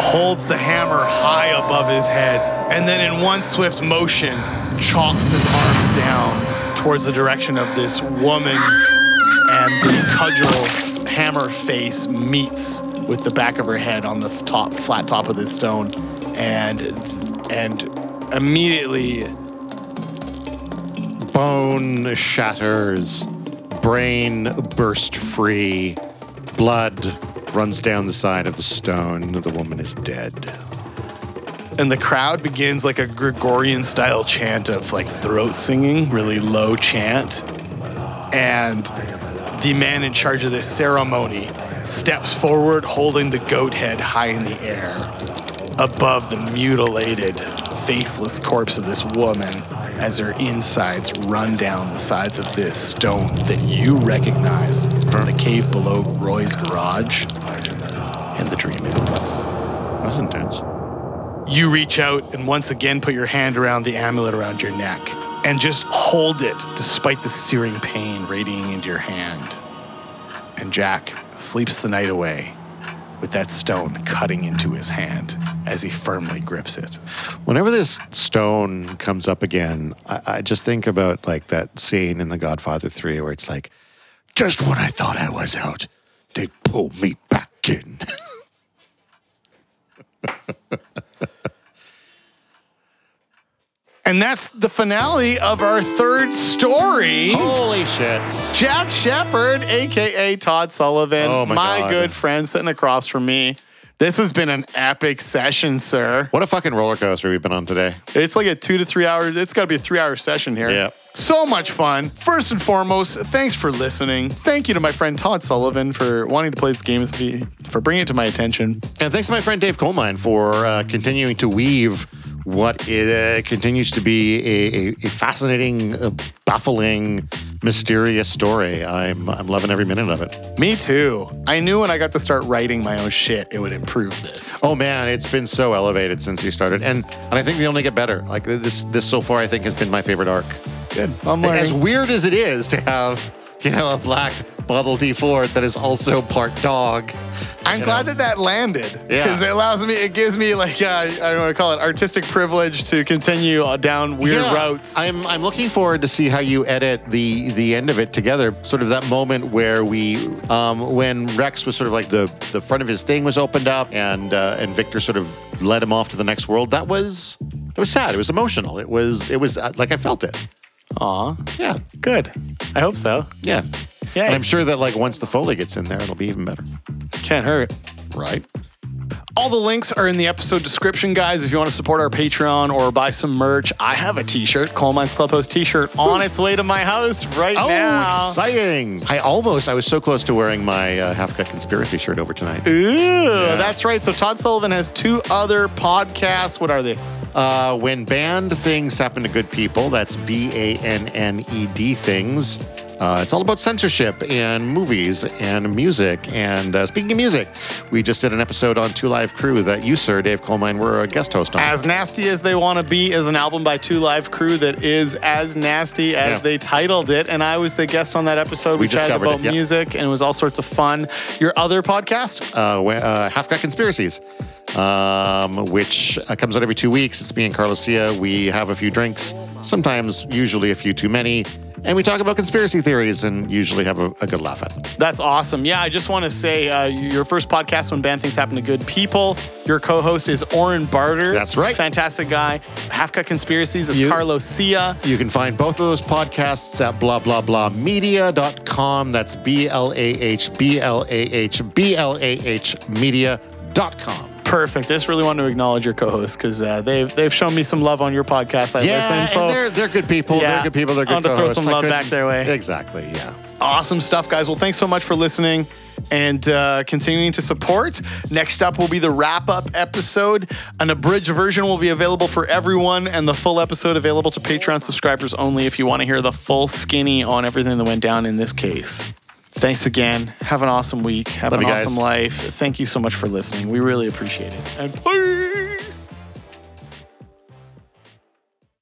S1: holds the hammer high above his head, and then in one swift motion, chops his arms down towards the direction of this woman, and the cudgel hammer face meets with the back of her head on the top, flat top of this stone, and and immediately
S2: Bone shatters, brain burst free, blood runs down the side of the stone. The woman is dead.
S1: And the crowd begins like a Gregorian style chant of like throat singing, really low chant. And the man in charge of this ceremony steps forward holding the goat head high in the air above the mutilated, faceless corpse of this woman as her insides run down the sides of this stone that you recognize from the cave below Roy's garage in the Dream Inn.
S2: That was intense.
S1: You reach out and once again put your hand around the amulet around your neck and just hold it despite the searing pain radiating into your hand. And Jack sleeps the night away with that stone cutting into his hand as he firmly grips it.
S2: Whenever this stone comes up again, I, I just think about like that scene in The Godfather 3 where it's like, just when I thought I was out, they pull me back in.
S1: And that's the finale of our third story.
S2: Holy shit.
S1: Jack Shepard, aka Todd Sullivan,
S2: Oh my God.
S1: good friend sitting across from me. This has been an epic session, sir.
S2: What a fucking roller coaster we've been on today.
S1: It's like a two to three hour, it's got to be a three hour session here.
S2: Yeah.
S1: So much fun. First and foremost, thanks for listening. Thank you to my friend Todd Sullivan for wanting to play this game with me, for bringing it to my attention.
S2: And thanks to my friend Dave Colemine for uh, continuing to weave what uh, continues to be a, a, a fascinating, uh, baffling, mysterious story. I'm, I'm loving every minute of it.
S1: Me too. I knew when I got to start writing my own shit, it would improve this.
S2: Oh man, it's been so elevated since you started, and and I think they only get better. Like this, this so far, I think has been my favorite arc.
S1: Good. I'm
S2: As weird as it is to have, you know, a black Model D Ford that is also part dog.
S1: I'm glad
S2: know.
S1: that that landed.
S2: Yeah.
S1: Because it allows me, it gives me like, uh, I don't want to call it artistic privilege to continue uh, down weird
S2: Yeah,
S1: routes.
S2: I'm I'm looking forward to see how you edit the the end of it together. Sort of that moment where we, um, when Rex was sort of like the the front of his thing was opened up, and uh, and Victor sort of led him off to the next world. That was that was sad. It was emotional. It was it was uh, like I felt it.
S1: Aw,
S2: Yeah,
S1: good. I hope so.
S2: yeah.
S1: Yeah.
S2: And I'm sure that like once the Foley gets in there, it'll be even better.
S1: Can't hurt.
S2: Right.
S1: All the links are in the episode description, guys. If you want to support our Patreon or buy some merch, I have a t-shirt, Coal Mines Clubhouse t-shirt, on its way to my house right now.
S2: Oh,
S1: now.
S2: exciting! I almost I was so close to wearing my uh, half cut conspiracy shirt over tonight.
S1: Ooh, that's right. So Todd Sullivan has two other podcasts. What are they?
S2: Uh, when banned things happen to good people, that's B A N N E D things. Uh, it's all about censorship and movies and music. And uh, speaking of music, we just did an episode on Two Live Crew that you, sir, Dave Colemine, were a guest host on.
S1: As Nasty as They Want to Be is an album by Two Live Crew that is as nasty as
S2: Yeah.
S1: they titled it. And I was the guest on that episode.
S2: We
S1: We, chatted about
S2: it, yep.
S1: music and it was all sorts of fun. Your other podcast?
S2: uh, uh, Half Cut Conspiracies, um, which uh, comes out every two weeks. It's me and Carlos Sia. We have a few drinks, sometimes, usually a few too many, and we talk about conspiracy theories and usually have a, a good laugh at it.
S1: That's awesome. Yeah, I just want to say uh, your first podcast, When Banned Things Happen to Good People. Your co host is Oren Barter.
S2: That's right.
S1: Fantastic guy. Half Cut Conspiracies is
S2: You-
S1: Carlos Sia.
S2: You can find both of those podcasts at blah blah blah media.com. That's B L A H B L A H B L A H media.com.
S1: Perfect. I just really want to acknowledge your co-host because uh, they've they've shown me some love on your podcast. I
S2: Yeah,
S1: listen. So
S2: and they're they're good people.
S1: Yeah.
S2: They're good people. They're
S1: I
S2: good
S1: wanted to throw some love back their way.
S2: Exactly. Yeah.
S1: awesome stuff, guys. Well, thanks so much for listening and uh, continuing to support. Next up will be the wrap-up episode. An abridged version will be available for everyone, and the full episode available to Patreon subscribers only. If you want to hear the full skinny on everything that went down in this case. Thanks again. Have an awesome week. Have
S2: Love
S1: an awesome life. Thank you so much for listening. We really appreciate it. And